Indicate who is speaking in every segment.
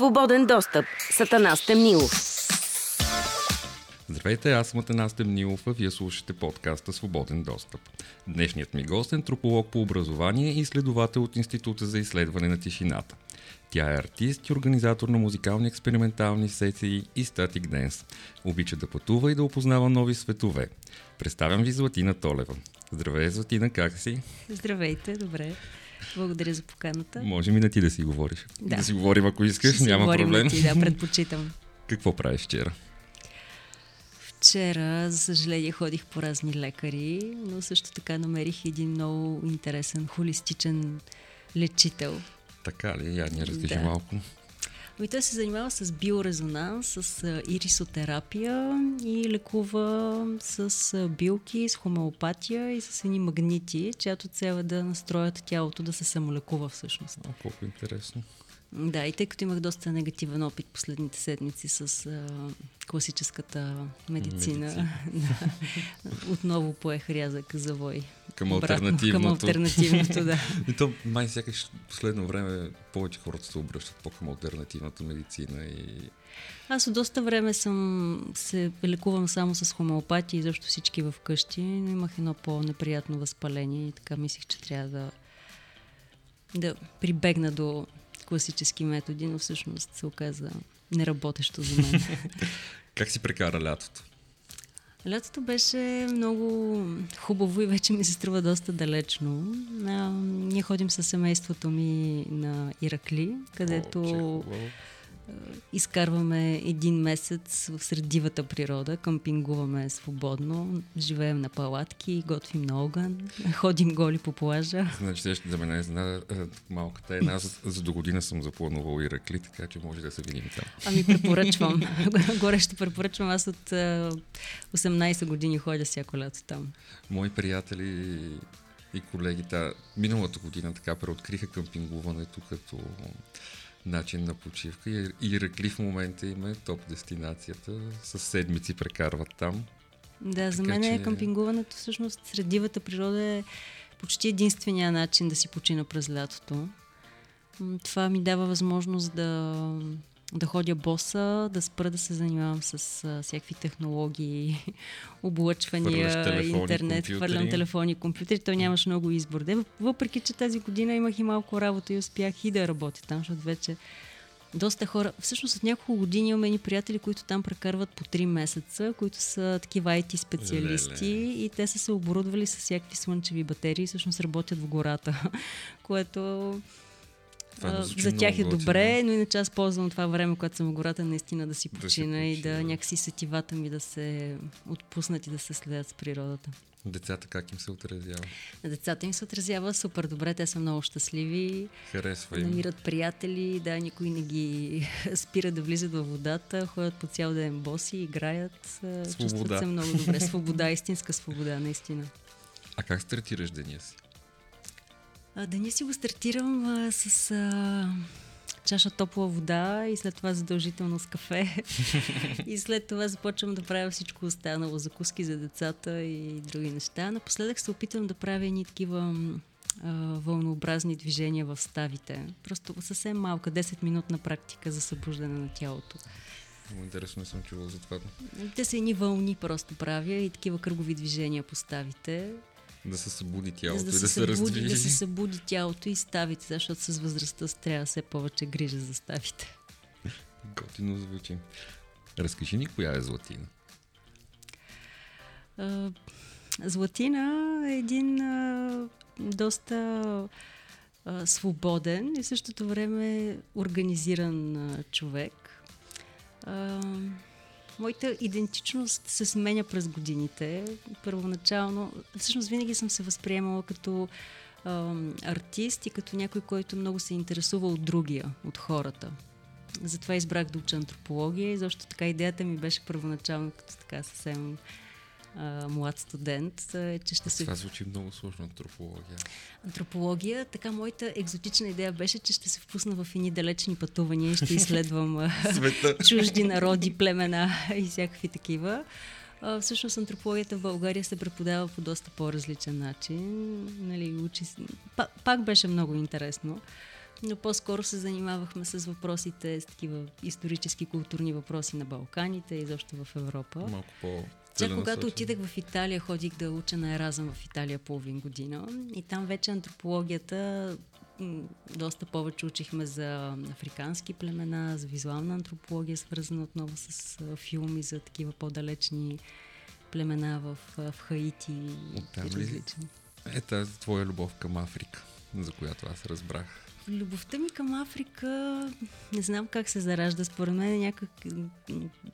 Speaker 1: Свободен достъп. Сатана Стемнилов.
Speaker 2: Здравейте, аз съм Атанас Темнилов, а вие слушате подкаста Свободен достъп. Днешният ми гост е антрополог по образование и изследовател от Института за изследване на тишината. Тя е артист и организатор на музикални експериментални сесии и статик денс. Обича да пътува и да опознава нови светове. Представям ви Златина Толева. Здравей, Златина, как си?
Speaker 3: Здравейте, добре. Благодаря за поканата.
Speaker 2: Може ми на ти да си говориш.
Speaker 3: Да.
Speaker 2: Да си говорим, ако искаш,
Speaker 3: Ще
Speaker 2: няма проблем.
Speaker 3: на Ти, да, предпочитам.
Speaker 2: Какво правиш вчера?
Speaker 3: Вчера, за съжаление, ходих по разни лекари, но също така намерих един много интересен, холистичен лечител.
Speaker 2: Така ли? Я ни разкажи
Speaker 3: Да.
Speaker 2: малко.
Speaker 3: Ами той се занимава с биорезонанс, с ирисотерапия и лекува с билки, с хомеопатия и с едни магнити, чиято цел е да настроят тялото да се самолекува всъщност.
Speaker 2: О, колко интересно.
Speaker 3: Да, и тъй като имах доста негативен опит последните седмици с а, класическата медицина,
Speaker 2: Медицина.
Speaker 3: да, отново поех рязък завой.
Speaker 2: Към
Speaker 3: Обратно,
Speaker 2: альтернативното.
Speaker 3: Към алтернативното, да.
Speaker 2: И то май сякаш в последно време повече хората се обръщат по към альтернативната медицина и
Speaker 3: Аз от доста време съм се лекувам само с хомеопатия и защо всички вкъщи, но имах едно по-неприятно възпаление и така мислих, че трябва да, да прибегна до класически методи, но всъщност се оказа неработещо за мен.
Speaker 2: как си прекара лятото?
Speaker 3: Лятото беше много хубаво и вече ми се струва доста далечно. А, ние ходим със семейството ми на Иракли, където
Speaker 2: О.
Speaker 3: изкарваме един месец в сред дивата природа, къмпингуваме свободно, живеем на палатки, готвим на огън, ходим голи по плажа.
Speaker 2: Значи за мен е една е, малката една. За, за до година съм запланувал Иракли, така че може да се видим там.
Speaker 3: Ами препоръчвам. Горе ще препоръчвам. Аз от а, 18 години ходя всяко лято там.
Speaker 2: Мои приятели и колеги та, миналата година така преоткриха къмпингуването като начин на почивка и Иракли в момента им е топ дестинацията. С седмици прекарват там.
Speaker 3: Да, за
Speaker 2: Така
Speaker 3: мен е
Speaker 2: че-
Speaker 3: къмпингуването всъщност сред дивата природа е почти единствения начин да си почина през лятото. Това ми дава възможност да, да ходя боса, да спра да се занимавам с а, всякакви технологии, облъчвания,
Speaker 2: телефони,
Speaker 3: интернет, хвърлям телефони, компютри, то нямаш много избор. Де, въпреки, че тази година имах и малко работа и успях и да работя там, защото вече доста хора, всъщност от няколко години имаме едни приятели, които там прекарват по 3 месеца, които са такива IT специалисти
Speaker 2: Леле.
Speaker 3: и те са се оборудвали с всякакви слънчеви батерии, всъщност работят в гората, което
Speaker 2: Това
Speaker 3: а,
Speaker 2: звучи
Speaker 3: за тях е добре, но иначе аз ползвам това време, когато съм в гората, наистина да си
Speaker 2: Да си
Speaker 3: почина и да
Speaker 2: почина.
Speaker 3: някакси сетивата ми да се отпуснат и да се следят с природата.
Speaker 2: Децата как им се отразява?
Speaker 3: На децата им се отразява супер добре, те са много щастливи,
Speaker 2: Харесва им.
Speaker 3: намират приятели, да, никой не ги спира да влизат във водата, ходят по цял ден боси, играят, а, чувстват
Speaker 2: Свобода.
Speaker 3: се много добре. Свобода, истинска свобода, наистина.
Speaker 2: А как стартираш деня си?
Speaker 3: Деня си го стартирам а, с а, чаша топла вода и след това задължително с кафе. и след това започвам да правя всичко останало, закуски за децата и други неща. Напоследък се опитвам да правя едни такива а, вълнообразни движения в ставите. Просто съвсем малка, 10-минутна практика за събуждане на тялото.
Speaker 2: Много интересно не съм чувал за това.
Speaker 3: Те са едни вълни просто правя и такива кръгови движения по ставите.
Speaker 2: Да се събуди тялото
Speaker 3: за
Speaker 2: и
Speaker 3: да,
Speaker 2: да
Speaker 3: се събуди,
Speaker 2: раздвижи.
Speaker 3: да се събуди тялото и ставите, защото с възрастта трябва все повече грижа за ставите.
Speaker 2: Готино звучи. Разкажи ни коя е Златина.
Speaker 3: А, Златина е един а, доста а, свободен и в същото време организиран а, човек. А, моята идентичност се сменя през годините. Първоначално, всъщност винаги съм се възприемала като а, артист и като някой, който много се интересува от другия, от хората. Затова избрах да уча антропология и защо така идеята ми беше първоначално като така съвсем а, млад студент, а, че ще се
Speaker 2: Това звучи много сложно антропология.
Speaker 3: антропология. Така моята екзотична идея беше, че ще се впусна в едни далечни пътувания и ще изследвам чужди народи, племена и всякакви такива. А, всъщност антропологията в България се преподава по доста по-различен начин. Нали, учи... се- па, пак беше много интересно. но по-скоро се занимавахме с въпросите, с такива исторически, културни въпроси на Балканите и защо в Европа.
Speaker 2: Малко по
Speaker 3: Чак когато отидах в Италия, ходих да уча на Еразъм в Италия половин година и там вече антропологията доста повече учихме за африкански племена, за визуална антропология, свързана отново с филми за такива по-далечни племена в, в Хаити
Speaker 2: и различни. Е тази твоя любов към Африка, за която аз разбрах.
Speaker 3: Любовта ми към Африка, не знам как се заражда. Според мен е някак,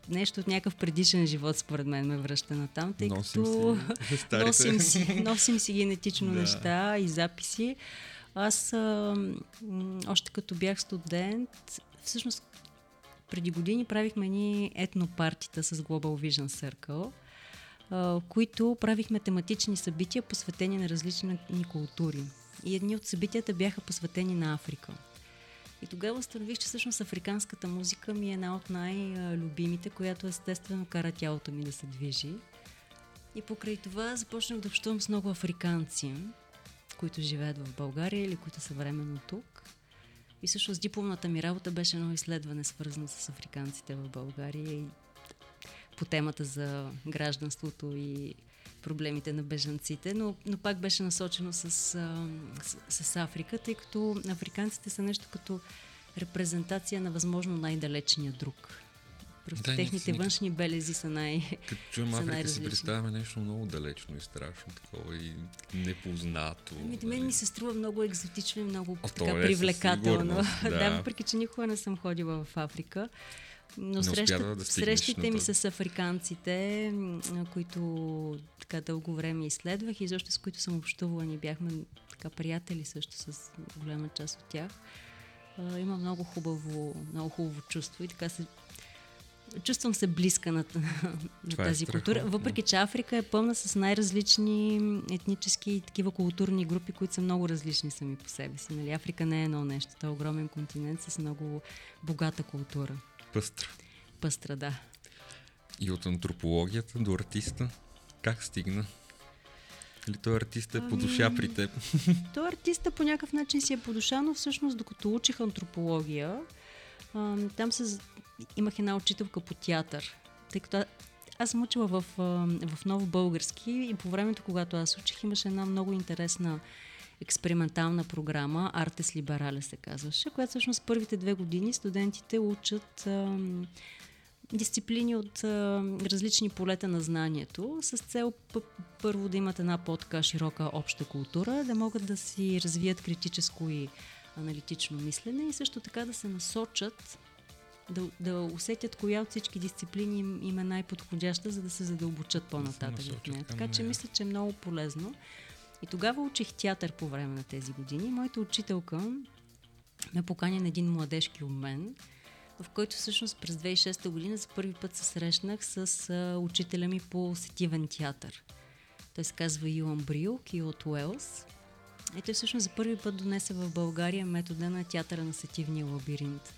Speaker 3: нещо от някакъв предишен живот, според мен ме връща на там, тъй носим като си носим, си, носим си генетично да. неща и записи. Аз а, още като бях студент, всъщност преди години правихме ни етнопартита с Global Vision Circle, които правихме тематични събития, посветени на различни култури. И едни от събитията бяха посветени на Африка. И тогава установих, че всъщност африканската музика ми е една от най-любимите, която естествено кара тялото ми да се движи. И покрай това започнах да общувам с много африканци които живеят в България или които са временно тук. И всъщност дипломната ми работа беше едно изследване, свързано с африканците в България и по темата за гражданството и проблемите на бежанците, но, но пак беше насочено с, с, с Африка, тъй като африканците са нещо като репрезентация на възможно най-далечния друг. Просто да, техните никак... външни белези са най
Speaker 2: Като чуем Африка си представяме нещо много далечно и страшно, такова и непознато.
Speaker 3: Ами, мен ми се струва много екзотично и много О, така, е привлекателно. Да. да, въпреки че никога не съм ходила в Африка. Но срещат, да срещите ми с африканците, които така дълго време изследвах и защо с които съм общувала, ни бяхме така приятели също с голяма част от тях. има много хубаво, много хубаво чувство и така се чувствам се близка на, на е тази е култура. Въпреки, че Африка е пълна с най-различни етнически и такива културни групи, които са много различни сами по себе си. Нали? Африка не е едно нещо. Това е огромен континент с много богата култура.
Speaker 2: Пъстра.
Speaker 3: Пъстра, да.
Speaker 2: И от антропологията до артиста, как стигна? Или той артист е по душа при теб?
Speaker 3: Той артиста по някакъв начин си е по душа, но всъщност докато учих антропология, там се имах една учителка по театър, тъй като аз съм учила в, в Ново Български и по времето, когато аз учих, имаше една много интересна експериментална програма, Артес Либерале се казваше, която всъщност първите две години студентите учат а, дисциплини от а, различни полета на знанието, с цел първо да имат една по-така широка обща култура, да могат да си развият критическо и аналитично мислене и също така да се насочат да, да усетят коя от всички дисциплини им, им е най-подходяща, за да се задълбочат по-нататък в нея. Така че мисля, че е много полезно. И тогава учих театър по време на тези години. Моята учителка ме покани на един младежки обмен, в който всъщност през 2006 година за първи път се срещнах с а, учителя ми по сетивен театър. Той се казва Юан Брилк и от Уелс. И той всъщност за първи път донесе в България метода на театъра на сетивния лабиринт.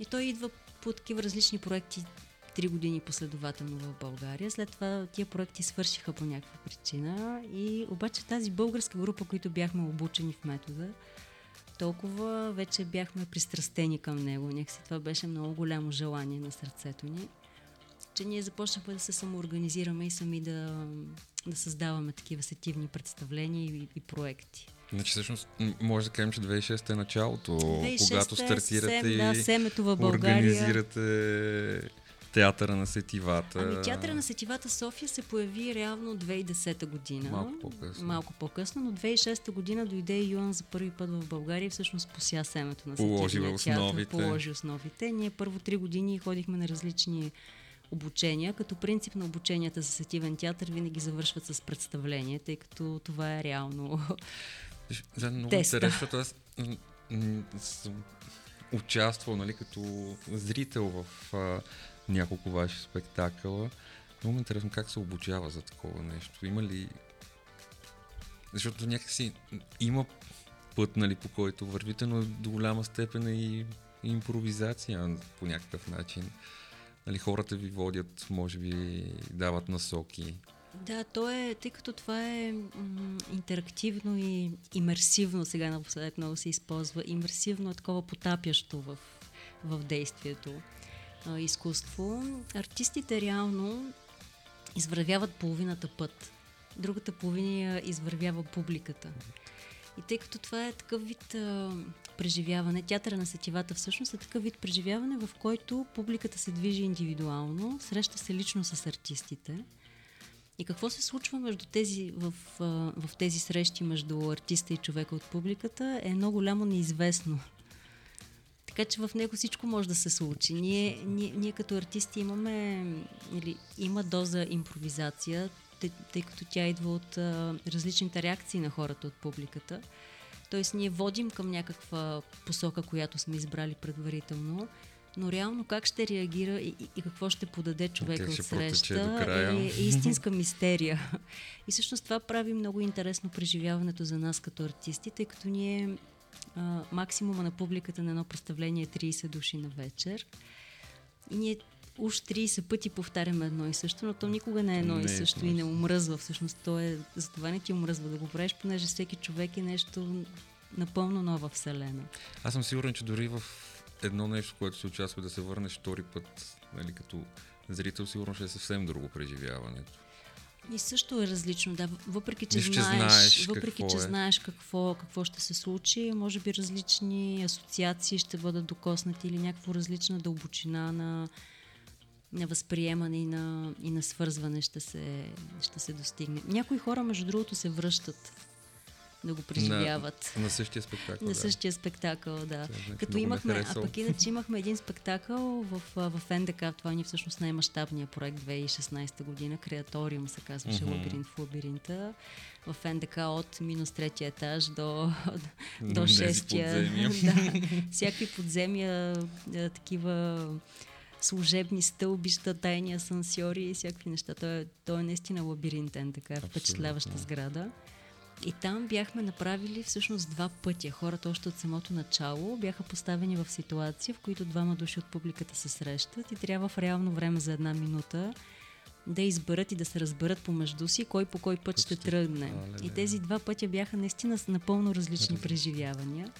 Speaker 3: И той идва по такива различни проекти три години последователно в България. След това тия проекти свършиха по някаква причина и обаче тази българска група, които бяхме обучени в метода, толкова вече бяхме пристрастени към него. Някакси това беше много голямо желание на сърцето ни, че ние започнахме да се самоорганизираме и сами да, да създаваме такива сетивни представления и, и проекти.
Speaker 2: Значи всъщност може да кажем, че 2006 е началото, 2006 когато стартирате сем,
Speaker 3: да, семето в България.
Speaker 2: организирате театъра на сетивата.
Speaker 3: Ами театъра на сетивата София се появи реално 2010 година.
Speaker 2: Малко по-късно.
Speaker 3: Малко по-късно, но 2006 година дойде Юан за първи път в България и всъщност пося семето на
Speaker 2: Положи основите.
Speaker 3: Театър, положи основите. Ние първо три години ходихме на различни обучения, като принцип на обученията за сетивен театър винаги завършват с представление, тъй като това е реално
Speaker 2: за много теста. интересно, аз съм участвал нали, като зрител в а, няколко ваши спектакъла. Много интересно как се обучава за такова нещо. Има ли... Защото някакси има път, нали, по който вървите, но до голяма степен е и импровизация по някакъв начин. Нали, хората ви водят, може би дават насоки.
Speaker 3: Да, то е, тъй като това е м- интерактивно и имерсивно, сега напоследък много се използва, имерсивно е такова потапящо в, в действието изкуство. Артистите реално извървяват половината път. Другата половина извървява публиката. И тъй като това е такъв вид а, преживяване, театъра на сетивата всъщност е такъв вид преживяване, в който публиката се движи индивидуално, среща се лично с артистите. И какво се случва между тези, в, в тези срещи между артиста и човека от публиката е много голямо неизвестно. Така че в него всичко може да се случи. Ние, ние, ние като артисти имаме, или има доза импровизация, тъй, тъй като тя идва от а, различните реакции на хората от публиката. Тоест ние водим към някаква посока, която сме избрали предварително, но реално как ще реагира и, и, какво ще подаде човека от среща е, е истинска мистерия. И всъщност това прави много интересно преживяването за нас като артисти, тъй като ние а, максимума на публиката на едно представление е 30 души на вечер. И ние уж 30 пъти повтаряме едно и също, но то никога не е едно не, и също не, и не омръзва. Всъщност то е, за това не ти омръзва да го правиш, понеже всеки човек е нещо напълно нова вселена.
Speaker 2: Аз съм сигурен, че дори в едно нещо, което се очаква да се върнеш втори път, нали, като зрител, сигурно ще е съвсем друго преживяването.
Speaker 3: И също е различно, да. Въпреки, че, Нищо, знаеш, знаеш, въпреки, че е. знаеш какво, какво ще се случи, може би различни асоциации ще бъдат докоснати или някаква различна дълбочина на, на възприемане и на, и на свързване ще се, ще се достигне. Някои хора, между другото, се връщат да го преживяват.
Speaker 2: На, на същия спектакъл.
Speaker 3: На да. същия спектакъл, да. Значи Като имахме, а пък иначе имахме един спектакъл в, в НДК, това ни всъщност най-мащабният проект 2016 година, Креаториум се казваше, mm-hmm. Лабиринт в лабиринта, в НДК от минус третия етаж до, до шестия. да, всякакви подземия, такива служебни стълбища, тайни асансьори и всякакви неща. Той е, той е наистина лабиринтен, така впечатляваща сграда. И там бяхме направили всъщност два пътя. Хората още от самото начало бяха поставени в ситуация, в които двама души от публиката се срещат и трябва в реално време за една минута да изберат и да се разберат помежду си кой по кой път ще тръгне. И тези два пътя бяха наистина напълно различни преживявания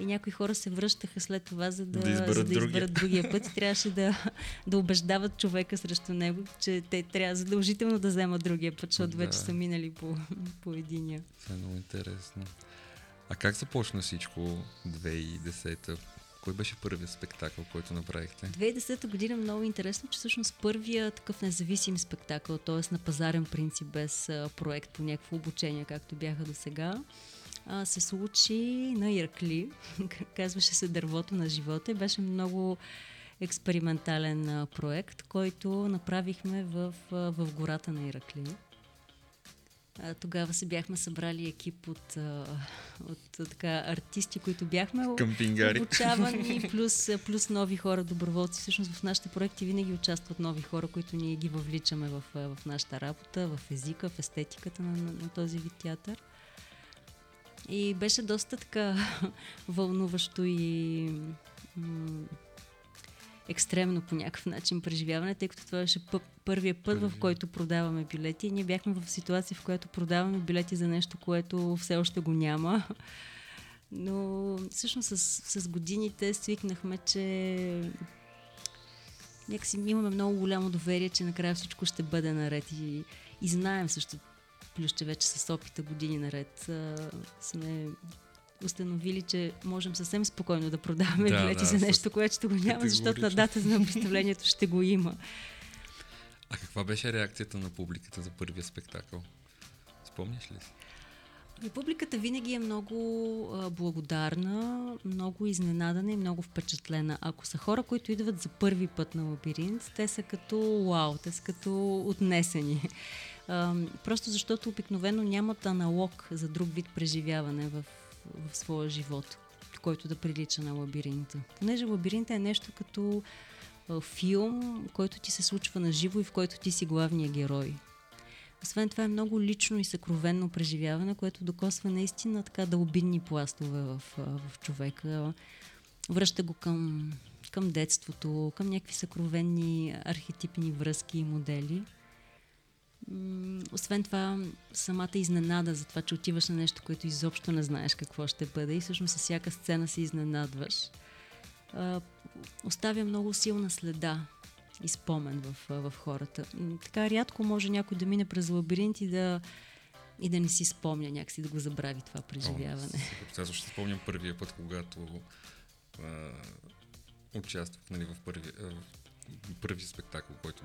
Speaker 3: и някои хора се връщаха след това, за да, да изберат, за да другия. изберат другия път. Трябваше да, да убеждават човека срещу него, че те трябва задължително да вземат другия път, защото да. вече са минали по, по единия.
Speaker 2: Това е много интересно. А как започна всичко 2010-та? Кой беше първият спектакъл, който направихте?
Speaker 3: 2010 година много интересно, че всъщност първият такъв независим спектакъл, т.е. на пазарен принцип, без проект по някакво обучение, както бяха до сега, а, се случи на Иркли. Казваше се Дървото на живота и беше много експериментален а, проект, който направихме в, а, в гората на Иракли. А, тогава се бяхме събрали екип от, от, от така, артисти, които бяхме
Speaker 2: Къмпингари.
Speaker 3: обучавани, плюс, плюс нови хора, доброволци. Всъщност в нашите проекти винаги участват нови хора, които ние ги въвличаме в, в нашата работа, в езика, в естетиката на, на, на този вид театър. И беше доста така вълнуващо и м- екстремно по някакъв начин преживяване, тъй като това беше пъ- първия път, в който продаваме билети. И ние бяхме в ситуация, в която продаваме билети за нещо, което все още го няма. Но всъщност с, с годините свикнахме, че някакси имаме много голямо доверие, че накрая всичко ще бъде наред и, и знаем също плюс че вече с опита години наред а, сме установили, че можем съвсем спокойно да продаваме да, билети да, за нещо, което ще го няма, защото на дата на представлението ще го има.
Speaker 2: А каква беше реакцията на публиката за първия спектакъл? Спомняш ли си?
Speaker 3: И публиката винаги е много а, благодарна, много изненадана и много впечатлена. Ако са хора, които идват за първи път на лабиринт, те са като вау, те са като отнесени. А, просто защото обикновено нямат аналог за друг вид преживяване в, в своя живот, който да прилича на лабиринта. Понеже лабиринта е нещо като филм, който ти се случва на живо и в който ти си главния герой. Освен това е много лично и съкровенно преживяване, което докосва наистина така дълбинни пластове в, в човека. Връща го към, към детството, към някакви съкровенни архетипни връзки и модели. Освен това, самата изненада за това, че отиваш на нещо, което изобщо не знаеш какво ще бъде и всъщност с всяка сцена се изненадваш, а, оставя много силна следа и спомен в, в хората. Така рядко може някой да мине през лабиринт и да, и да не си спомня някакси, да го забрави това преживяване.
Speaker 2: Аз ще спомням първия път, когато а, участвах нали, в първи, а, първи спектакъл, който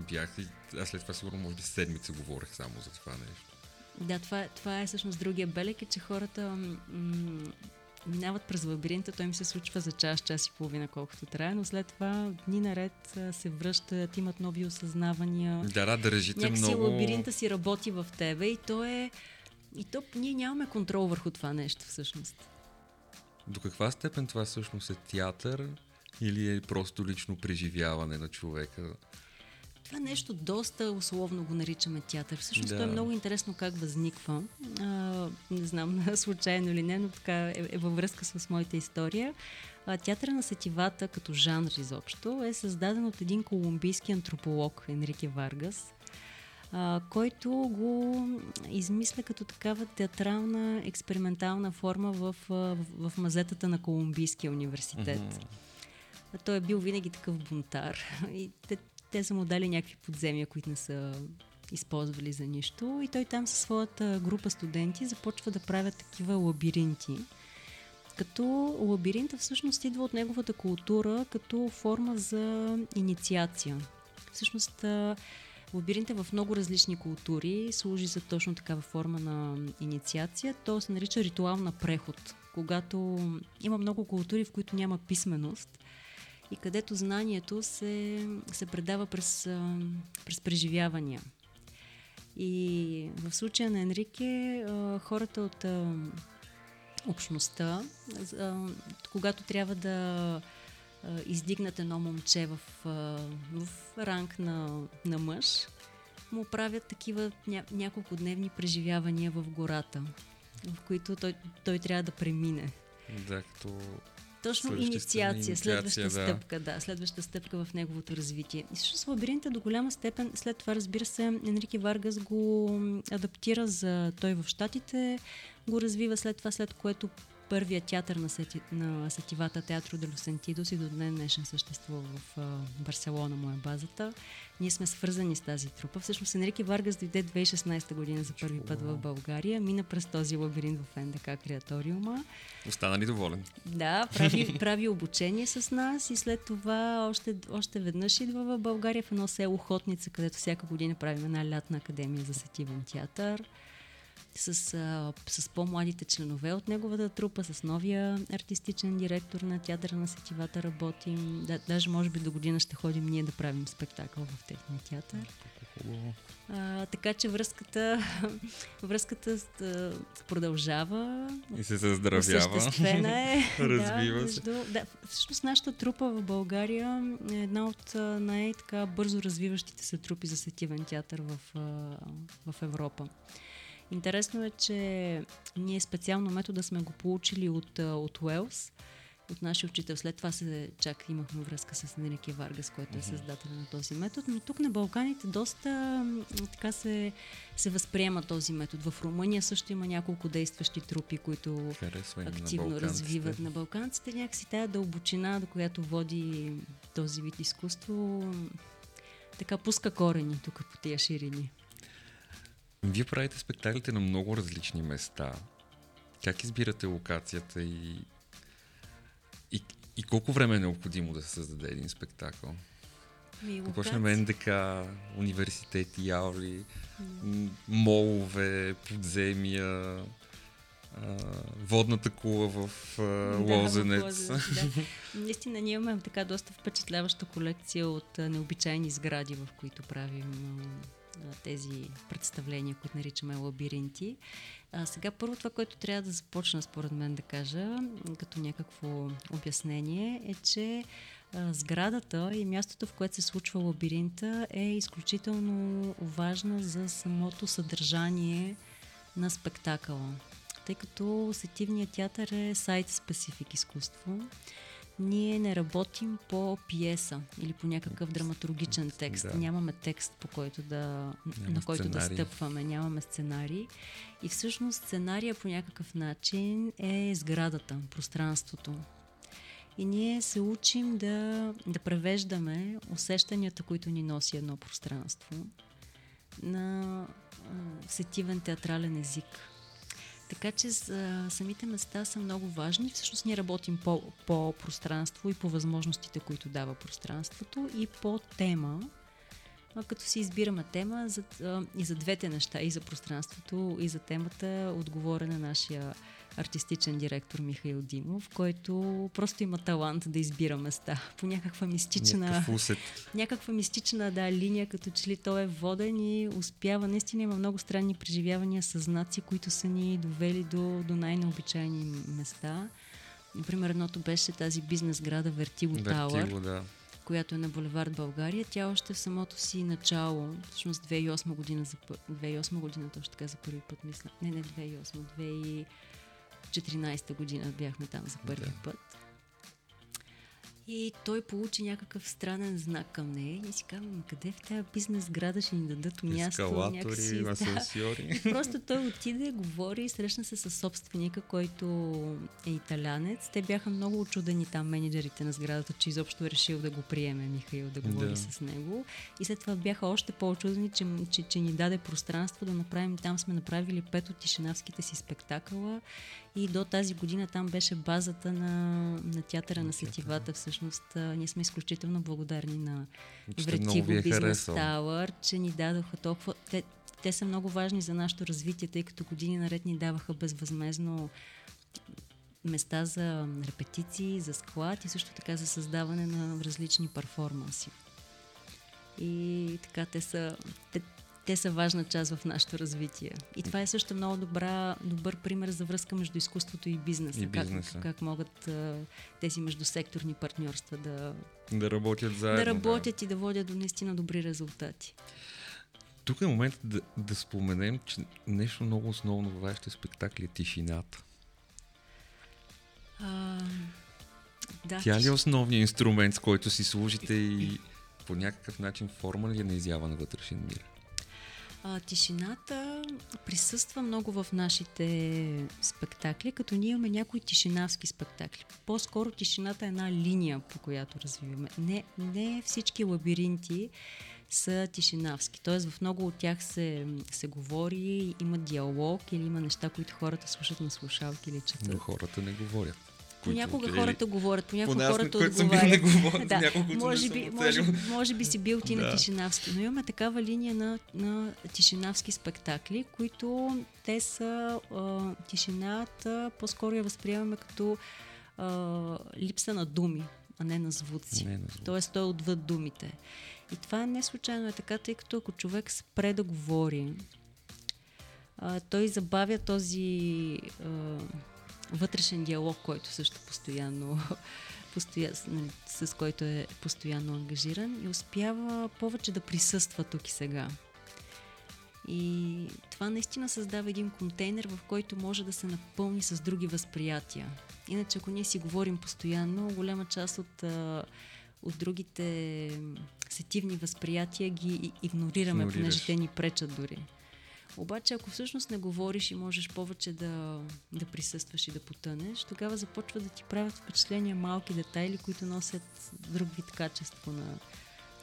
Speaker 2: бях и аз след това сигурно може би седмица говорех само за това нещо.
Speaker 3: Да, това, това е всъщност другия белег, е, че хората м- минават през лабиринта, той ми се случва за час, час и половина, колкото трябва, но след това дни наред се връщат, имат нови осъзнавания.
Speaker 2: Да, да, държите
Speaker 3: Някакси
Speaker 2: много...
Speaker 3: лабиринта си работи в тебе и то е... И то ние нямаме контрол върху това нещо всъщност.
Speaker 2: До каква степен това всъщност е театър или е просто лично преживяване на човека?
Speaker 3: Това нещо доста условно го наричаме театър. Всъщност да. то е много интересно как възниква. А, не знам случайно или не, но така е, е във връзка с моята история. А, театъра на сетивата като жанр изобщо е създаден от един колумбийски антрополог Енрике Варгас, а, който го измисля като такава театрална, експериментална форма в, в, в мазетата на Колумбийския университет. Mm-hmm. Той е бил винаги такъв бунтар. И те, те са му дали някакви подземия, които не са използвали за нищо. И той там със своята група студенти започва да правят такива лабиринти. Като лабиринта всъщност идва от неговата култура като форма за инициация. Всъщност лабиринта в много различни култури служи за точно такава форма на инициация. То се нарича ритуал на преход. Когато има много култури, в които няма писменост, и където знанието се, се предава през, през преживявания. И в случая на Енрике хората от общността, когато трябва да издигнат едно момче в, в ранг на, на мъж, му правят такива ня, няколко дневни преживявания в гората, в които той, той трябва да премине.
Speaker 2: Да, като
Speaker 3: точно инициация, следваща да. стъпка, да, следваща стъпка в неговото развитие. И всъщност лабиринта до голяма степен, след това разбира се, Енрике Варгас го адаптира за той в Штатите, го развива след това, след което първия театър на, сети, на сетивата Театро де Лусентидос и до днес днешен съществува в а, Барселона, моя базата. Ние сме свързани с тази трупа. Всъщност Енрике Варгас дойде 2016 година за първи път в България, мина през този лабиринт в НДК Креаториума.
Speaker 2: Остана ли доволен?
Speaker 3: Да, прави, прави обучение с нас и след това още, още веднъж идва в България в едно село Хотница, където всяка година правим една лятна академия за сетивен театър с, а, с по-младите членове от неговата трупа, с новия артистичен директор на театъра на сетивата работим. Да, даже може би до година ще ходим ние да правим спектакъл в техния театър. А, така че връзката, връзката продължава.
Speaker 2: И се заздравява.
Speaker 3: е.
Speaker 2: Развива
Speaker 3: да, между, да, всъщност нашата трупа в България е една от най-така бързо развиващите се трупи за сетивен театър в, в Европа. Интересно е, че ние специално метода сме го получили от, от Уелс, от нашия учител. След това се чак имахме връзка с Нелики Варгас, който е създател на този метод. Но тук на Балканите доста така се, се възприема този метод. В Румъния също има няколко действащи трупи, които активно на развиват на балканците. Някакси тая дълбочина, до която води този вид изкуство, така пуска корени тук по тия ширини.
Speaker 2: Вие правите спектаклите на много различни места. Как избирате локацията и, и, и колко време е необходимо да се създаде един спектакъл? Почнем НДК, университети, аули, mm. молове, подземия, а, водната кула в а, да, Лозенец.
Speaker 3: Да. Наистина, ние имаме така доста впечатляваща колекция от а, необичайни сгради, в които правим тези представления, които наричаме лабиринти. А, сега първо това, което трябва да започна според мен да кажа, като някакво обяснение, е, че сградата и мястото, в което се случва лабиринта е изключително важна за самото съдържание на спектакъла. Тъй като сетивният театър е сайт-специфик изкуство, ние не работим по пиеса или по някакъв драматургичен текст.
Speaker 2: Да.
Speaker 3: Нямаме текст, по който да,
Speaker 2: Няма
Speaker 3: на който да
Speaker 2: сценарий.
Speaker 3: стъпваме. Нямаме сценарий. И всъщност сценария по някакъв начин е сградата, пространството. И ние се учим да, да превеждаме усещанията, които ни носи едно пространство на сетивен театрален език. Така че за самите места са много важни. Всъщност ние работим по, по пространство и по възможностите, които дава пространството и по тема, като си избираме тема за, и за двете неща, и за пространството, и за темата, отговоря на нашия артистичен директор Михаил Димов, който просто има талант да избира места по някаква мистична
Speaker 2: Някакъв усет.
Speaker 3: някаква мистична да, линия, като че ли той е воден и успява. Наистина има много странни преживявания с знаци, които са ни довели до, до най-необичайни места. Например, едното беше тази бизнес града Вертиго Тауър,
Speaker 2: да.
Speaker 3: която е на булевард България. Тя още в самото си начало, всъщност 2008 година, за, пър- 2008 година точно така за първи път, мисля. Не, не 2008, 2014 година бяхме там за първи
Speaker 2: Да.
Speaker 3: път. И той получи някакъв странен знак към нея и си казвам, къде в тази бизнес града ще ни дадат място?
Speaker 2: Ескалатори,
Speaker 3: някакси, да.
Speaker 2: асансьори.
Speaker 3: И просто той отиде, говори, срещна се с собственика, който е италянец. Те бяха много очудени там, менеджерите на сградата, че изобщо е решил да го приеме Михаил, да говори
Speaker 2: Да.
Speaker 3: с него. И след това бяха още по-очудени, че, че, че ни даде пространство да направим. Там сме направили пет от тишинавските си спектакъла и до тази година там беше базата на, на театъра на сетивата. Всъщност ние сме изключително благодарни на Вретиго
Speaker 2: е
Speaker 3: Бизнес. Тауър, че ни дадоха толкова... Те, те са много важни за нашето развитие, тъй като години наред ни даваха безвъзмезно места за репетиции, за склад и също така за създаване на различни перформанси. И така те са, те, те са важна част в нашето развитие. И това е също много добра, добър пример за връзка между изкуството и бизнеса.
Speaker 2: И бизнеса.
Speaker 3: Как, как могат а, тези междусекторни партньорства да,
Speaker 2: Да работят заедно.
Speaker 3: да работят и да водят до наистина добри резултати.
Speaker 2: Тук е момент да, да споменем, че нещо много основно във вашите спектакли е тишината.
Speaker 3: А, да,
Speaker 2: Тя ли е основният инструмент, с който си служите и по някакъв начин форма ли е на изява на вътрешен мир?
Speaker 3: А, тишината присъства много в нашите спектакли, като ние имаме някои тишинавски спектакли. По-скоро тишината е една линия, по която развиваме. Не, не всички лабиринти са тишинавски. Тоест в много от тях се, се говори, има диалог или има неща, които хората слушат на слушалки или четат.
Speaker 2: Но хората не говорят.
Speaker 3: Понякога
Speaker 2: Които-
Speaker 3: хората говорят, понякога
Speaker 2: Поне
Speaker 3: хората
Speaker 2: бил,
Speaker 3: отговарят.
Speaker 2: не говоря,
Speaker 3: да,
Speaker 2: няколко не
Speaker 3: може, би, може, може би си бил ти на. Тишинавски, но имаме такава линия на, на Тишинавски спектакли, които те са а, тишината, по-скоро я възприемаме като а, липса на думи, а не на звуци.
Speaker 2: Не на звуци.
Speaker 3: Тоест той е отвъд думите. И това не случайно е така, тъй като ако човек спре да говори, а, той забавя този а, вътрешен диалог, който също постоянно, постоя, с, нали, с който е постоянно ангажиран и успява повече да присъства тук и сега. И това наистина създава един контейнер, в който може да се напълни с други възприятия. Иначе, ако ние си говорим постоянно, голяма част от, от другите сетивни възприятия ги игнорираме,
Speaker 2: Игнорираш.
Speaker 3: понеже те ни пречат дори. Обаче, ако всъщност не говориш и можеш повече да, да присъстваш и да потънеш, тогава започва да ти правят впечатления малки детайли, които носят друг вид качество на,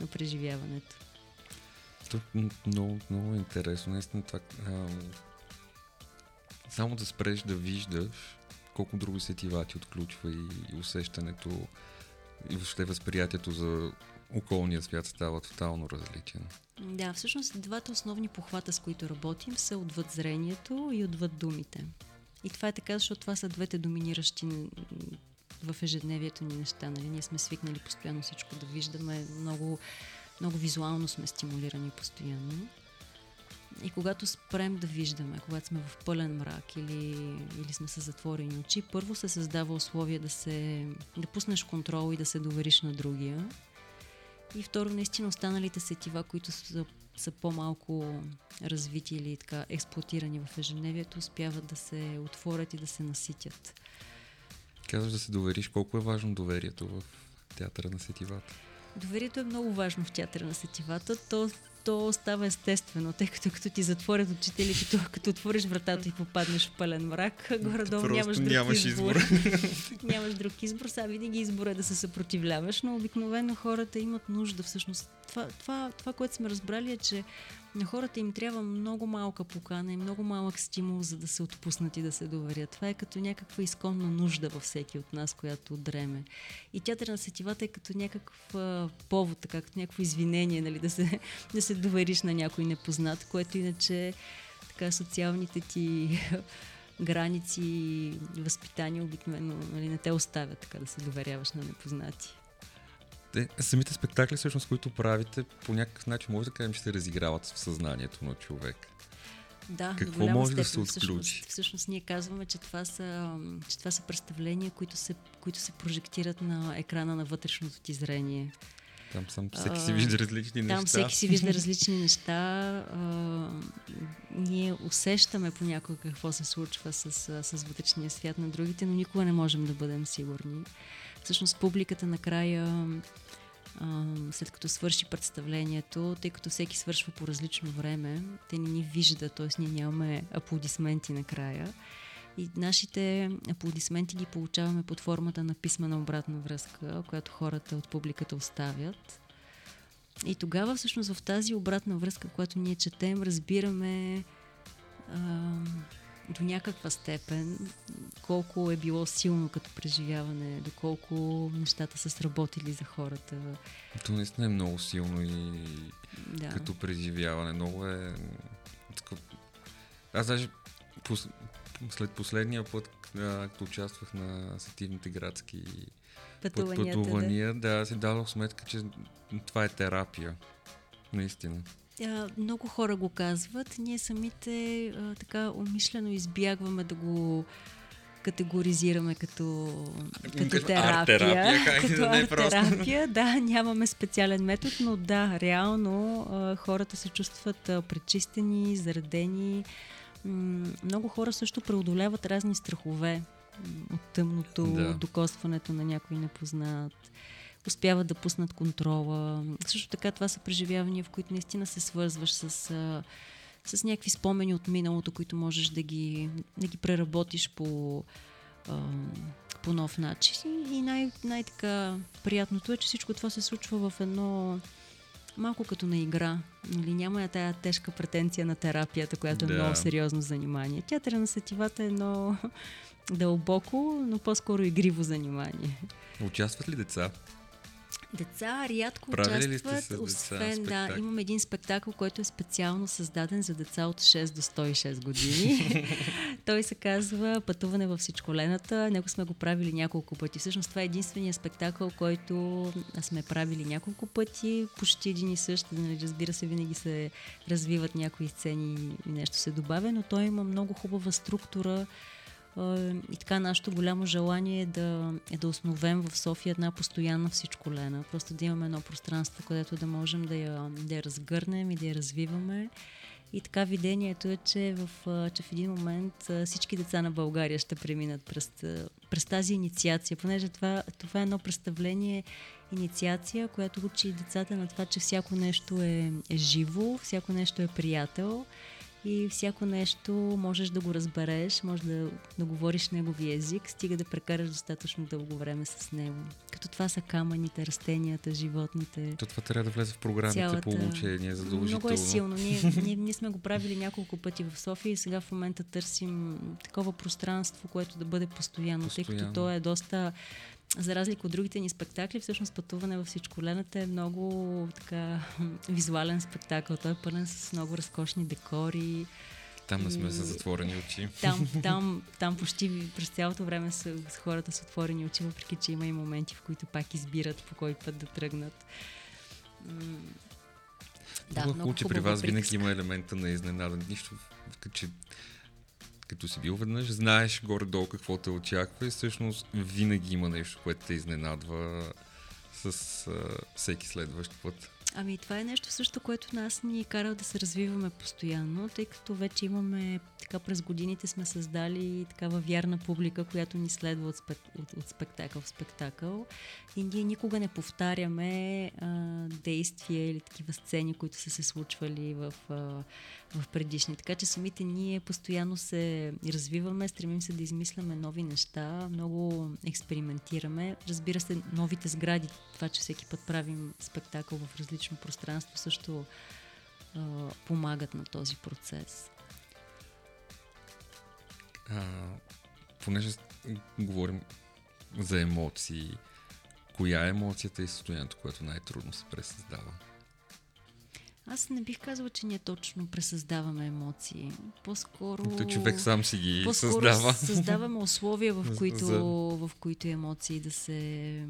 Speaker 3: на преживяването.
Speaker 2: То, м, много, много е интересно. Наистина това... А, само да спреш да виждаш колко други сетива ти отключва и, и усещането и въобще възприятието за околния свят става тотално различен.
Speaker 3: Да, всъщност двата основни похвата, с които работим, са отвъд зрението и отвъд думите. И това е така, защото това са двете доминиращи в ежедневието ни неща. Нали? Ние сме свикнали постоянно всичко да виждаме, много, много визуално сме стимулирани постоянно. И когато спрем да виждаме, когато сме в пълен мрак или, или сме с затворени очи, първо се създава условие да, се, да пуснеш контрол и да се довериш на другия. И второ, наистина останалите сетива, които са, са по-малко развити или така експлуатирани в ежедневието, успяват да се отворят и да се наситят.
Speaker 2: Казваш да се довериш. Колко е важно доверието в театъра на сетивата?
Speaker 3: Доверието е много важно в театъра на сетивата. То, то става естествено, тъй като като ти затворят очите или като, като отвориш вратата и попаднеш в пълен мрак, горе-долу нямаш друг
Speaker 2: нямаш
Speaker 3: избор. нямаш друг избор, сега винаги избор е да се съпротивляваш, но обикновено хората имат нужда всъщност. Това, това, това което сме разбрали е, че на хората им трябва много малка покана и много малък стимул, за да се отпуснат и да се доверят. Това е като някаква изконна нужда във всеки от нас, която дреме. И театър на сетивата е като някакъв а, повод, така, като някакво извинение, нали, да, се, да се довериш на някой непознат, което иначе така социалните ти граници и възпитания обикновено нали, не те оставят така да се доверяваш на непознати.
Speaker 2: Те, самите спектакли, всъщност, които правите, по някакъв начин може да кажем, че се разиграват в съзнанието на човек.
Speaker 3: Да,
Speaker 2: Какво може
Speaker 3: степен.
Speaker 2: да се отключи?
Speaker 3: Всъщност, всъщност ние казваме, че това са, че това са представления, които се, които се прожектират на екрана на вътрешното ти зрение.
Speaker 2: Там сам всеки си вижда различни неща.
Speaker 3: Там всеки си вижда различни неща. А, ние усещаме понякога какво се случва с, с вътрешния свят на другите, но никога не можем да бъдем сигурни. Всъщност публиката накрая, а, след като свърши представлението, тъй като всеки свършва по различно време, те не ни виждат, т.е. ние нямаме аплодисменти накрая. И нашите аплодисменти ги получаваме под формата на писмена обратна връзка, която хората от публиката оставят. И тогава всъщност в тази обратна връзка, която ние четем, разбираме а, до някаква степен колко е било силно като преживяване, доколко нещата са сработили за хората.
Speaker 2: То наистина е много силно и
Speaker 3: Да.
Speaker 2: като преживяване. Много е... Аз даже пос... след последния път, като участвах на сетивните градски път-
Speaker 3: Пътуванията, да.
Speaker 2: пътувания, да, си дадох сметка, че това е терапия. Наистина.
Speaker 3: А, много хора го казват. Ние самите а, така умишлено избягваме да го категоризираме като, като терапия. като
Speaker 2: да е
Speaker 3: арт-терапия, да, нямаме специален метод, но да, реално а, хората се чувстват а, пречистени, заредени. М- много хора също преодоляват разни страхове от тъмното,
Speaker 2: Да.
Speaker 3: докосването на някой непознат успяват да пуснат контрола. Също така това са преживявания, в които наистина се свързваш с, а, с някакви спомени от миналото, които можеш да ги, да ги преработиш по, а, по нов начин. И най- най-така приятното е, че всичко това се случва в едно малко като на игра. Нали, няма я тая тежка претенция на терапията, която е
Speaker 2: Да.
Speaker 3: много сериозно занимание. Театъра на сетивата е едно дълбоко, но по-скоро игриво занимание.
Speaker 2: Участват ли деца?
Speaker 3: Деца рядко
Speaker 2: Правили
Speaker 3: участват,
Speaker 2: деца
Speaker 3: освен да,
Speaker 2: спектакли?
Speaker 3: имам един спектакъл, който е специално създаден за деца от 6 до 106 години. Той се казва Пътуване в всичколената. Него сме го правили няколко пъти. Всъщност това е единствения спектакъл, който сме правили няколко пъти, почти един и същ. Нали, разбира се, винаги се развиват някои сцени и нещо се добавя, но той има много хубава структура, И така нашето голямо желание е да, е да основем в София една постоянна всичколена. Просто да имаме едно пространство, където да можем да я, да я разгърнем и да я развиваме. И така видението е, че в, че в един момент всички деца на България ще преминат през, през тази инициация, понеже това, това е едно представление, инициация, която учи децата на това, че всяко нещо е, е живо, всяко нещо е приятел и всяко нещо можеш да го разбереш, можеш да, да говориш негови език, стига да прекараш достатъчно дълго време с него. Като това са камъните, растенията, животните.
Speaker 2: То това трябва да влезе в програмите
Speaker 3: Цялата-
Speaker 2: по обучение, задължително.
Speaker 3: Много е силно. Ние, ние, ние сме го правили няколко пъти в София и сега в момента търсим такова пространство, което да бъде постоянно, тъй като
Speaker 2: Постоянно.
Speaker 3: то е доста за разлика от другите ни спектакли, всъщност пътуване във всичколената е много така визуален спектакъл. Той е пълен с много разкошни декори.
Speaker 2: Там не сме с затворени очи.
Speaker 3: Там, там, там почти през цялото време са хората с отворени очи, въпреки че има и моменти, в които пак избират по кой път да тръгнат.
Speaker 2: Да, много хубаво, че при вас винаги има елемента на изненада. Нищо, че като си бил веднъж, знаеш горе-долу какво те очаква и всъщност винаги има нещо, което те изненадва с а, всеки следващ път.
Speaker 3: Ами това е нещо също, което нас ни кара да се развиваме постоянно, тъй като вече имаме, така през годините сме създали такава вярна публика, която ни следва от, спек, от, от спектакъл в спектакъл. И ние никога не повтаряме а, действия или такива сцени, които са се случвали в, а, в предишни. Така че самите ние постоянно се развиваме, стремим се да измисляме нови неща, много експериментираме. Разбира се, новите сгради, това, че всеки път правим спектакъл в различно пространство, също а, помагат на този процес.
Speaker 2: А, понеже говорим за емоции, коя е емоцията и състоянието, което най-трудно се пресъздава?
Speaker 3: Аз не бих казала, че ние точно пресъздаваме емоции. По-скоро...
Speaker 2: То човек сам си ги
Speaker 3: по-скоро
Speaker 2: създава.
Speaker 3: създаваме условия, в които,
Speaker 2: За-
Speaker 3: в които емоции да се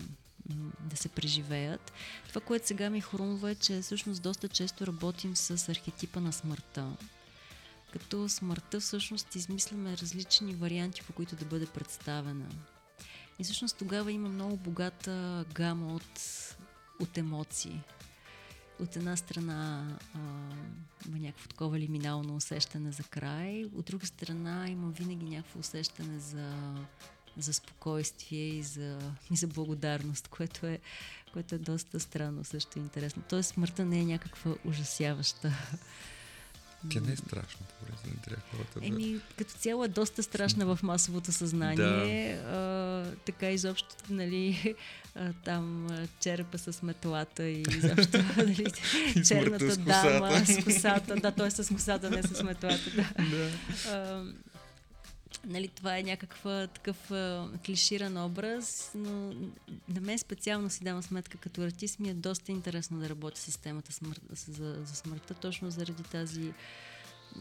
Speaker 3: да се преживеят. Това, което сега ми хрумва е, че всъщност доста често работим с архетипа на смъртта. Като смъртта всъщност измисляме различни варианти, по които да бъде представена. И всъщност тогава има много богата гама от, от емоции. От една страна има някакво такова лиминално усещане за край, от друга страна има винаги някакво усещане за, за спокойствие и за, и за благодарност, което е, което е доста странно, също е интересно. Тоест смъртта не е някаква ужасяваща.
Speaker 2: Тя не е за да не трябва хората да...
Speaker 3: Еми, като цяло е доста страшна в масовото съзнание. А, така изобщо, нали, а, там а, черепа с метлата и изобщо, нали,
Speaker 2: И
Speaker 3: черната
Speaker 2: с
Speaker 3: дама с косата. Да, той е с косата, не с метлата, да.
Speaker 2: да.
Speaker 3: А, нали, това е някаква такъв а, клиширан образ, но на мен специално си давам сметка като артист ми е доста интересно да работя с темата смърт, за, за смъртта, точно заради тази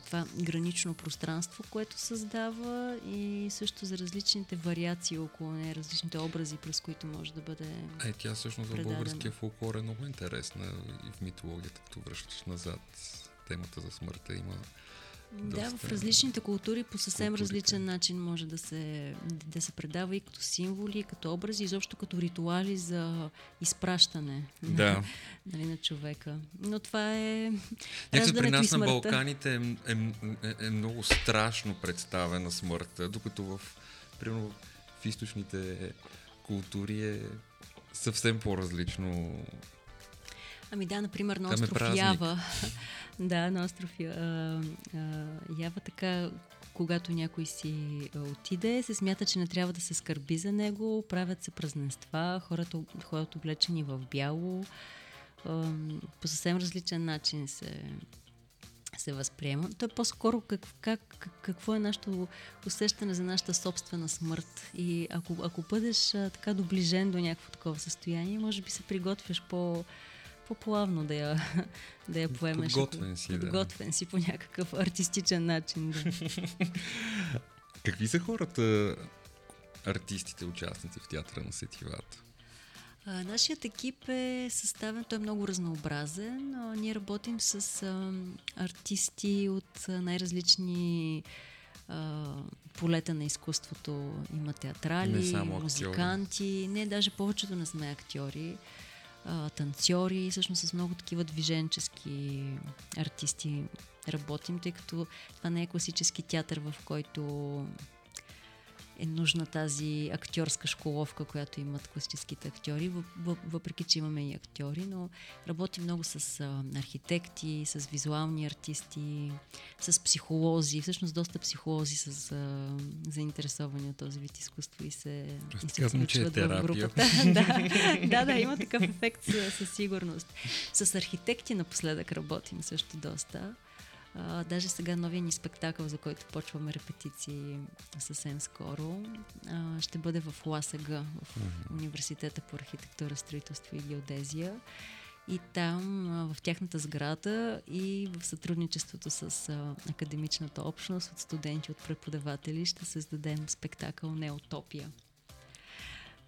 Speaker 3: това гранично пространство, което създава и също за различните вариации около нея, различните образи, през които може да бъде...
Speaker 2: Е, тя всъщност в
Speaker 3: предадена.
Speaker 2: българския фолклор е много интересна и в митологията, като връщаш назад темата за смъртта има
Speaker 3: Да, в различните култури по съвсем
Speaker 2: културите.
Speaker 3: различен начин може да се, да се предава и като символи, като образи, изобщо като ритуали за изпращане на,
Speaker 2: Да.
Speaker 3: нали, на човека. Но това е
Speaker 2: Някакси при
Speaker 3: и
Speaker 2: нас на. Балканите е, е, е, е много страшно представена смъртта, докато в, примерно, в източните култури е съвсем по-различно.
Speaker 3: Ами да, например, на
Speaker 2: е
Speaker 3: остров. Ява. да, на остров Я- а, а, Ява така, когато някой си отиде, се смята, че не трябва да се скърби за него, правят се празненства, хората ходят облечени в бяло, а, по съвсем различен начин се се възприема. То е по-скоро как, как, как, какво е нашето усещане за нашата собствена смърт. И ако, ако бъдеш а, така доближен до някакво такова състояние, може би се приготвяш по, по-плавно да я, да я поемеш.
Speaker 2: Подготвен си, да.
Speaker 3: Подготвен си по някакъв артистичен начин. Да.
Speaker 2: Какви са хората, артистите, участници в театъра на сетивата?
Speaker 3: А, нашият екип е съставен, той е много разнообразен. А, ние работим с а, артисти от най-различни полета на изкуството. Има
Speaker 2: Не
Speaker 3: театрали,
Speaker 2: само актьори.
Speaker 3: музиканти. Не, даже повечето не сме актьори. А, танцори, всъщност с много такива движенчески артисти работим, тъй като това не е класически театър, в който е нужна тази актьорска школовка, която имат класическите актьори, въп- въп- въпреки че имаме и актьори, но работим много с а, архитекти, с визуални артисти, с психолози, всъщност доста психолози са заинтересовани от този вид изкуство и се,
Speaker 2: Просто
Speaker 3: и се
Speaker 2: казвам, че е
Speaker 3: включват в
Speaker 2: терапия.
Speaker 3: групата. да, да, да, има такъв ефект със сигурност. С архитекти напоследък работим също доста. А, даже сега новия ни спектакъл, за който почваме репетиции съвсем скоро, а, ще бъде в ЛАСАГ, в Университета по архитектура, строителство и геодезия. И там, а, в тяхната сграда и в сътрудничеството с а, академичната общност, от студенти, от преподаватели, ще създадем спектакъл Неотопия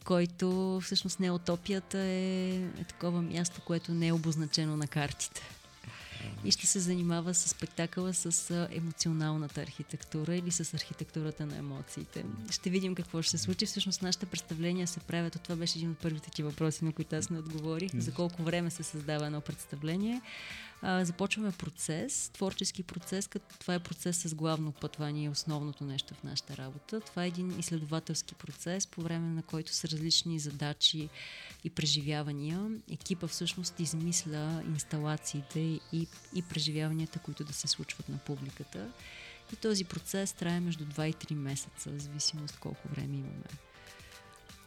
Speaker 3: който всъщност неотопията е, е такова място, което не е обозначено на картите. И ще се занимава с спектакъла с емоционалната архитектура или с архитектурата на емоциите. Ще видим какво ще се случи. Всъщност нашите представления се правят, това беше един от първите ти въпроси, на които аз не отговорих, за колко време се създава едно представление започваме процес, творчески процес, като това е процес с главно пътвание, основното нещо в нашата работа. Това е един изследователски процес, по време на който са различни задачи и преживявания. Екипа всъщност измисля инсталациите и, и преживяванията, които да се случват на публиката. И този процес трае между 2 и 3 месеца, в зависимост колко време имаме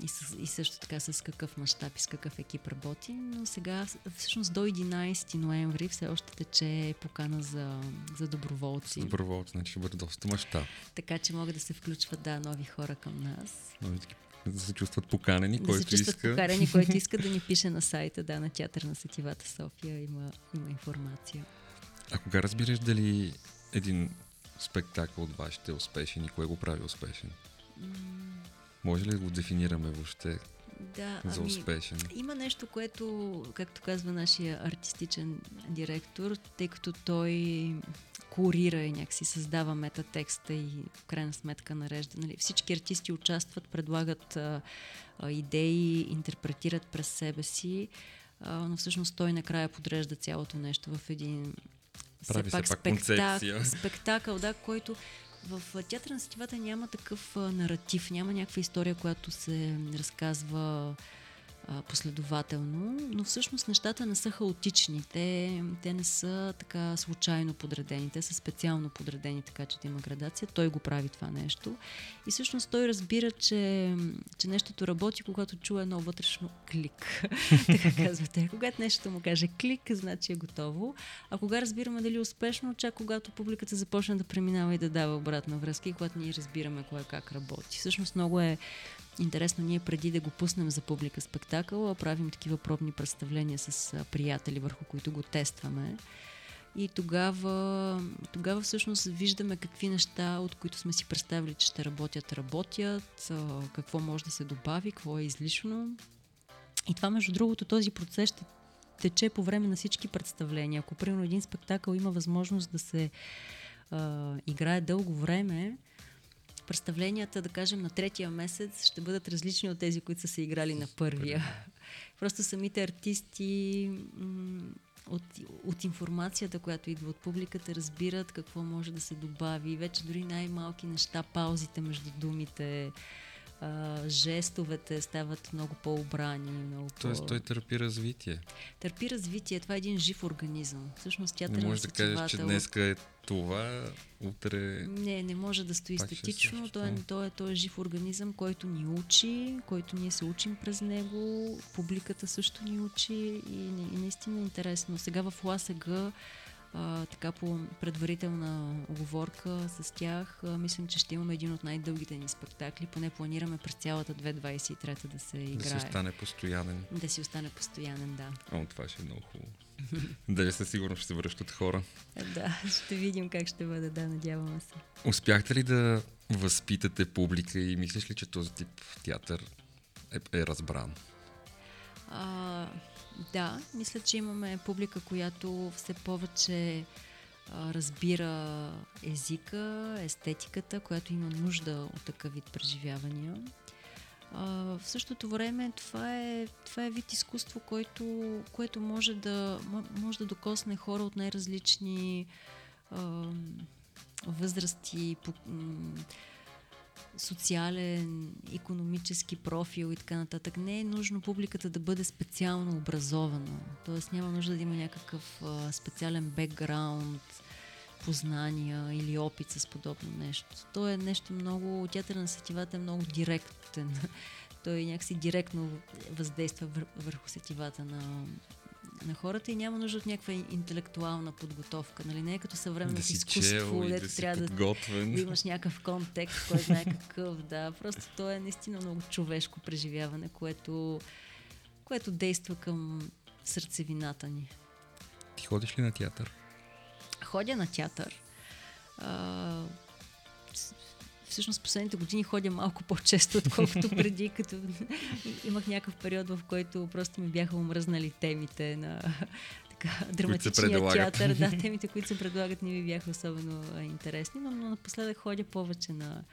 Speaker 3: и, с, и също така с какъв мащаб и с какъв екип работи. Но сега, всъщност до 11 ноември все още тече покана за, за доброволци.
Speaker 2: Доброволци, значи ще бъде доста мащаб.
Speaker 3: Така че могат да се включват, да, нови хора към нас.
Speaker 2: Нови да се чувстват поканени,
Speaker 3: да
Speaker 2: който
Speaker 3: се чувстват
Speaker 2: иска.
Speaker 3: поканени, който иска да ни пише на сайта, да, на Театър на Сетивата София има, има информация.
Speaker 2: А кога разбираш дали един спектакъл от вашите е успешен и кое го прави успешен? Може ли да го дефинираме въобще
Speaker 3: да,
Speaker 2: за
Speaker 3: ами,
Speaker 2: успешен?
Speaker 3: Има нещо, което, както казва нашия артистичен директор, тъй като той курира и някакси създава метатекста и в крайна сметка нарежда. Нали? Всички артисти участват, предлагат а, а, идеи, интерпретират през себе си, а, но всъщност той накрая подрежда цялото нещо в един
Speaker 2: Прави
Speaker 3: все пак,
Speaker 2: се пак
Speaker 3: спектак, спектакъл, да, който в театъра на сетивата няма такъв наратив, няма някаква история, която се разказва последователно, но всъщност нещата не са хаотични. Те, те не са така случайно подредени, те са специално подредени, така че да има градация. Той го прави това нещо. И всъщност той разбира, че, че нещото работи, когато чуе едно вътрешно клик. така казвате. Когато нещо му каже клик, значи е готово. А кога разбираме дали е успешно, чак когато публиката започне да преминава и да дава обратна връзка и когато ние разбираме кое как работи. Всъщност много е Интересно, ние преди да го пуснем за публика спектакъл, правим такива пробни представления с приятели, върху които го тестваме. И тогава, тогава всъщност виждаме какви неща, от които сме си представили, че ще работят, работят, какво може да се добави, какво е излишно. И това, между другото, този процес ще тече по време на всички представления. Ако, примерно, един спектакъл има възможност да се а, играе дълго време, представленията, да кажем, на третия месец ще бъдат различни от тези, които са се играли на първия. Просто самите артисти от, от информацията, която идва от публиката, разбират какво може да се добави. Вече дори най-малки неща, паузите между думите, а, жестовете стават много по-обрани. Много
Speaker 2: Тоест по... той търпи развитие.
Speaker 3: Търпи развитие. Това е един жив организъм. Всъщност тя
Speaker 2: Не може да кажеш, че днеска е това, утре...
Speaker 3: Не, не може да стои статично. Той, е, той, е, той е жив организъм, който ни учи, който ние се учим през него. Публиката също ни учи и, и наистина е интересно. Сега в ЛАСЕГА а, така по предварителна оговорка с тях, а, мислим, че ще имаме един от най-дългите ни спектакли. Поне планираме през цялата 2023 да се играе.
Speaker 2: Да си остане постоянен.
Speaker 3: Да си остане постоянен, да.
Speaker 2: О, това ще е много хубаво. Дали със сигурност ще се връщат хора?
Speaker 3: Да, ще видим как ще бъде, да, надяваме се.
Speaker 2: Успяхте ли да възпитате публика и мислиш ли, че този тип театър е, е разбран?
Speaker 3: А, да, мисля, че имаме публика, която все повече а, разбира езика, естетиката, която има нужда от такъв вид преживявания. А, в същото време това е, това е вид изкуство, който, което може да, може да докосне хора от най-различни а, възрасти, по, социален, економически профил и така нататък. Не е нужно публиката да бъде специално образована. Тоест няма нужда да има някакъв специален бекграунд, познания или опит с подобно нещо. То е нещо много... Театър на сетивата е много директен. Той някакси директно въздейства върху сетивата на, на хората и няма нужда от някаква интелектуална подготовка. Нали? Не е като съвременното да изкуство,
Speaker 2: дето да трябва
Speaker 3: да, да имаш някакъв контекст, кой знае какъв. Да. Просто то е наистина много човешко преживяване, което, което действа към сърцевината ни.
Speaker 2: Ти ходиш ли на театър?
Speaker 3: Ходя на театър. А, всъщност последните години ходя малко по-често, отколкото преди, като имах някакъв период, в който просто ми бяха омръзнали темите на така, драматичния театър. Да, темите, които се предлагат, не ми бяха особено а, интересни, но, но напоследък ходя повече на,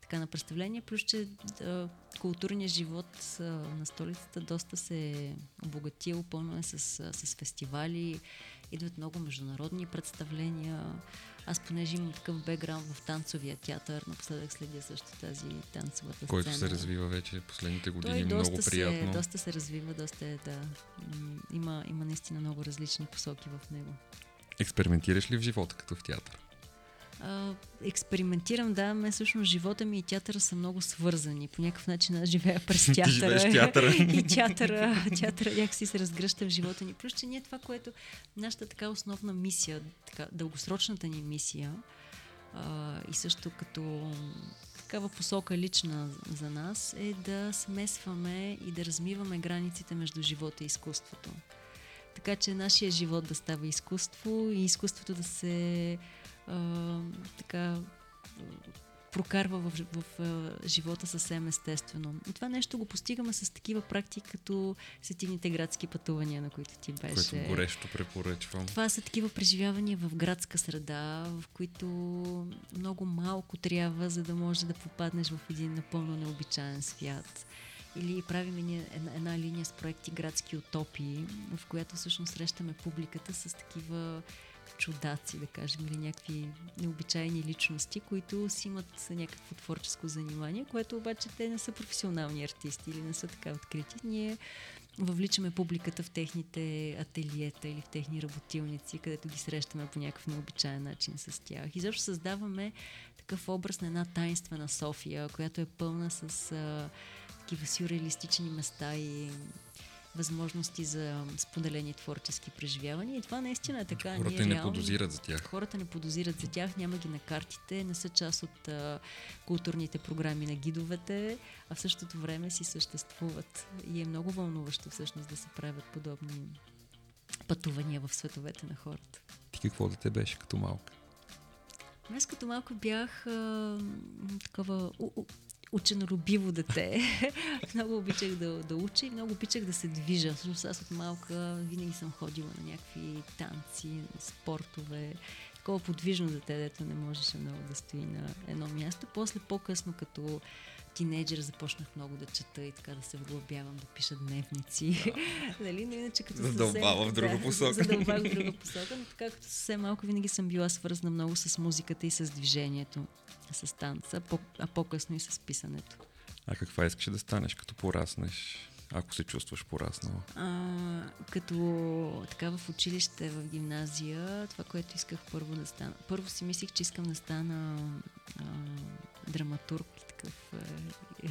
Speaker 3: така, на представления, плюс че да, културният живот а, на столицата доста се е обогатил, пълно е с, с фестивали, идват много международни представления. Аз понеже имам такъв бекграунд в танцовия театър, напоследък следя също тази танцовата сцена.
Speaker 2: Който се развива вече последните години,
Speaker 3: Той
Speaker 2: много
Speaker 3: доста
Speaker 2: приятно.
Speaker 3: Се, доста се развива, доста е, да. Има, има наистина много различни посоки в него.
Speaker 2: Експериментираш ли в живота като в театър?
Speaker 3: А, експериментирам, да, мен всъщност живота ми и театъра са много свързани. По някакъв начин аз живея през театъра.
Speaker 2: Ти театъра.
Speaker 3: и театъра, театъра някакси се разгръща в живота ни. Плюс, че ние това, което нашата така основна мисия, така, дългосрочната ни мисия а, и също като такава посока лична за нас е да смесваме и да размиваме границите между живота и изкуството. Така че нашия живот да става изкуство и изкуството да се а, така прокарва в, в, в живота съвсем естествено. И това нещо го постигаме с такива практики, като сетивните градски пътувания, на които ти беше.
Speaker 2: Което горещо препоръчвам.
Speaker 3: Това са такива преживявания в градска среда, в които много малко трябва, за да можеш да попаднеш в един напълно необичайен свят. Или правим една, една линия с проекти Градски утопии, в която всъщност срещаме публиката с такива чудаци, да кажем, или някакви необичайни личности, които си имат някакво творческо занимание, което обаче те не са професионални артисти или не са така открити. Ние въвличаме публиката в техните ателиета или в техни работилници, където ги срещаме по някакъв необичайен начин с тях. И защо създаваме такъв образ на една тайнствена София, която е пълна с а, такива сюрреалистични места и възможности за споделени творчески преживявания. И това наистина е така.
Speaker 2: Хората не реално, подозират за тях.
Speaker 3: Хората не подозират за тях, няма ги на картите, не са част от а, културните програми на гидовете, а в същото време си съществуват. И е много вълнуващо всъщност да се правят подобни пътувания в световете на хората.
Speaker 2: Ти какво да те беше като малка?
Speaker 3: Аз като малко бях а, такова у, у, ученолюбиво дете. много обичах да, да уча и много обичах да се движа. Всъщност аз от малка винаги съм ходила на някакви танци, спортове. Такова подвижно дете, дето не можеше много да стои на едно място. После по-късно, като тинейджър започнах много да чета и така да се вглъбявам, да пиша дневници. нали? Но иначе като
Speaker 2: Задълбава в друга
Speaker 3: да,
Speaker 2: посока.
Speaker 3: Задълбава в друга посока, но така като съвсем малко винаги съм била свързана много с музиката и с движението, с танца, а по-късно и с писането.
Speaker 2: А каква искаш да станеш, като пораснеш? ако се чувстваш пораснала?
Speaker 3: А, като така в училище, в гимназия, това, което исках първо да стана. Първо си мислих, че искам да стана а, драматург и такъв е,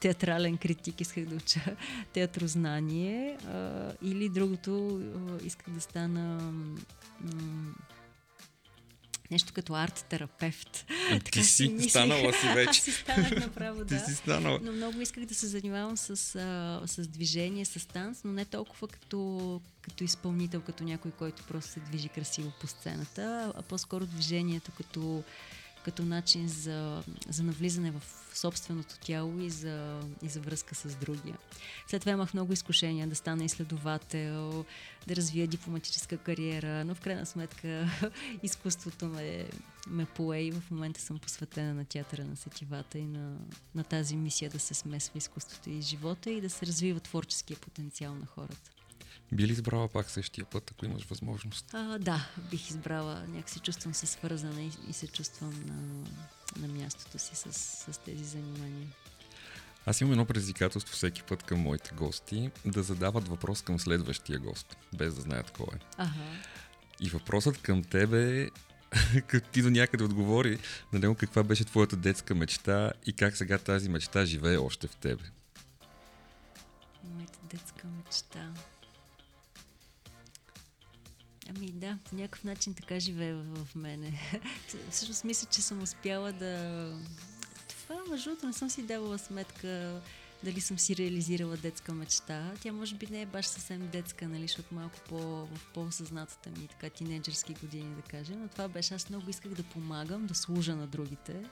Speaker 3: театрален критик, исках да уча театрознание. А, или другото, исках да стана нещо като арт-терапевт.
Speaker 2: Ти си, си станала си вече. Аз
Speaker 3: си станах направо,
Speaker 2: да. Ти си станала.
Speaker 3: Но много исках да се занимавам с, а, с движение, с танц, но не толкова като, като изпълнител, като някой, който просто се движи красиво по сцената, а по-скоро движението като като начин за, за навлизане в собственото тяло и за, и за връзка с другия. След това имах много изкушения да стана изследовател, да развия дипломатическа кариера, но в крайна сметка изкуството ме, ме пое и в момента съм посветена на театъра на сетивата и на, на тази мисия да се смесва изкуството и живота и да се развива творческия потенциал на хората.
Speaker 2: Би ли избрала пак същия път, ако имаш възможност?
Speaker 3: А, да, бих избрала. Някакси чувствам се свързана и, и се чувствам на, на мястото си с, с тези занимания.
Speaker 2: Аз имам едно предизвикателство всеки път към моите гости да задават въпрос към следващия гост, без да знаят кой е.
Speaker 3: Ага.
Speaker 2: И въпросът към тебе е, като ти до някъде отговори на него каква беше твоята детска мечта и как сега тази мечта живее още в тебе.
Speaker 3: Моята детска мечта. Ами да, по някакъв начин така живее в, мене. Всъщност мисля, че съм успяла да... Това, между другото, не съм си давала сметка дали съм си реализирала детска мечта. Тя може би не е баш съвсем детска, нали, защото малко по, в по-съзнатата ми, така тинейджърски години, да кажем. Но това беше, аз много исках да помагам, да служа на другите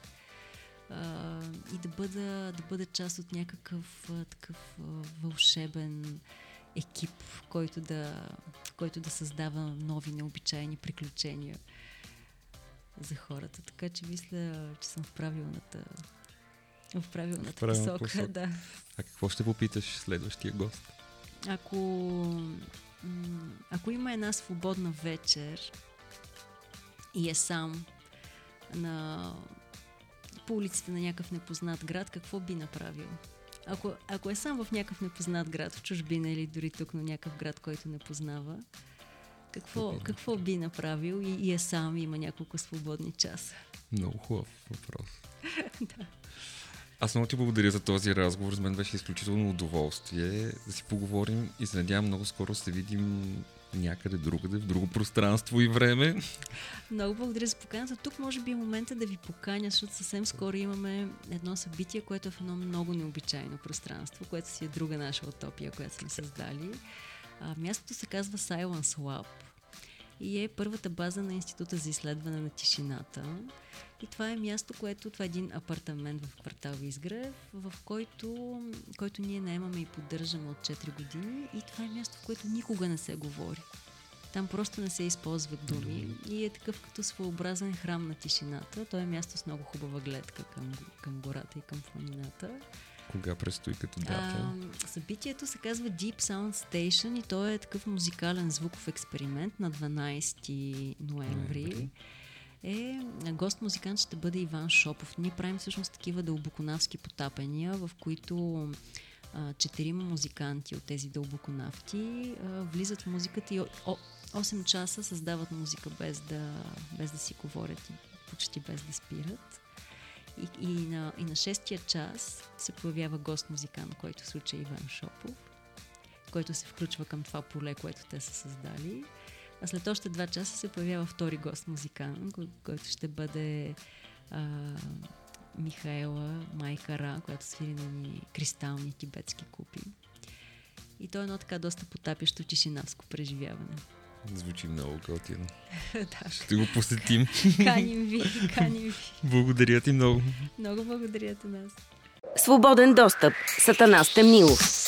Speaker 3: а, и да бъда, да бъда част от някакъв а, такъв а, вълшебен екип, който да, който да създава нови необичайни приключения за хората. Така че мисля, че съм в правилната в правилната, в правилната посока. посока. Да.
Speaker 2: А какво ще попиташ следващия гост?
Speaker 3: Ако, ако има една свободна вечер и е сам на, по улиците на някакъв непознат град, какво би направил? Ако, ако е сам в някакъв непознат град, в чужбина или дори тук, на някакъв град, който не познава, какво, какво би направил и, и е сам, има няколко свободни часа?
Speaker 2: Много хубав въпрос. да. Аз много ти благодаря за този разговор. За мен беше изключително удоволствие да си поговорим и се надявам много скоро се видим някъде другаде, в друго пространство и време.
Speaker 3: Много благодаря за поканата. Тук може би е момента да ви поканя, защото съвсем скоро имаме едно събитие, което е в едно много необичайно пространство, което си е друга наша утопия, която сме създали. А, мястото се казва Silence Lab и е първата база на Института за изследване на тишината. И това е място, което, това е един апартамент в квартал Изгрев, в който, който ние наемаме и поддържаме от 4 години. И това е място, в което никога не се говори. Там просто не се използват думи и е такъв като своеобразен храм на тишината. То е място с много хубава гледка към, към гората и към планината.
Speaker 2: Кога предстои като дата?
Speaker 3: А, събитието се казва Deep Sound Station и то е такъв музикален звуков експеримент на 12 ноември. ноември. Е, гост-музикант ще бъде Иван Шопов. Ние правим всъщност такива дълбоконавски потапения, в които четирима музиканти от тези дълбоконавти а, влизат в музиката и 8 часа създават музика без да, без да си говорят и почти без да спират. И, и, на, и на шестия час се появява гост-музикант, който случай е Иван Шопов, който се включва към това поле, което те са създали. А след още два часа се появява втори гост-музикант, който ще бъде а, Михаела Майкара, която свири на ни кристални тибетски купи. И то е едно така доста потапящо тишинавско преживяване.
Speaker 2: Звучи много готино. да. Ще го посетим.
Speaker 3: каним ви, каним ви.
Speaker 2: Благодаря ти много.
Speaker 3: Много благодаря ти нас.
Speaker 1: Свободен достъп. Сатана Стемнилов.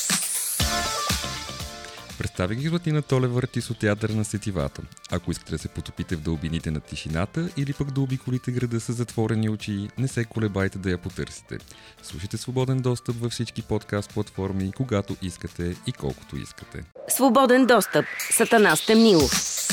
Speaker 2: Представя ги Златина Толева артист от театъра на сетивата. Ако искате да се потопите в дълбините на тишината или пък да обиколите града с затворени очи, не се колебайте да я потърсите. Слушайте свободен достъп във всички подкаст платформи, когато искате и колкото искате.
Speaker 1: Свободен достъп. Сатана Стемнилов.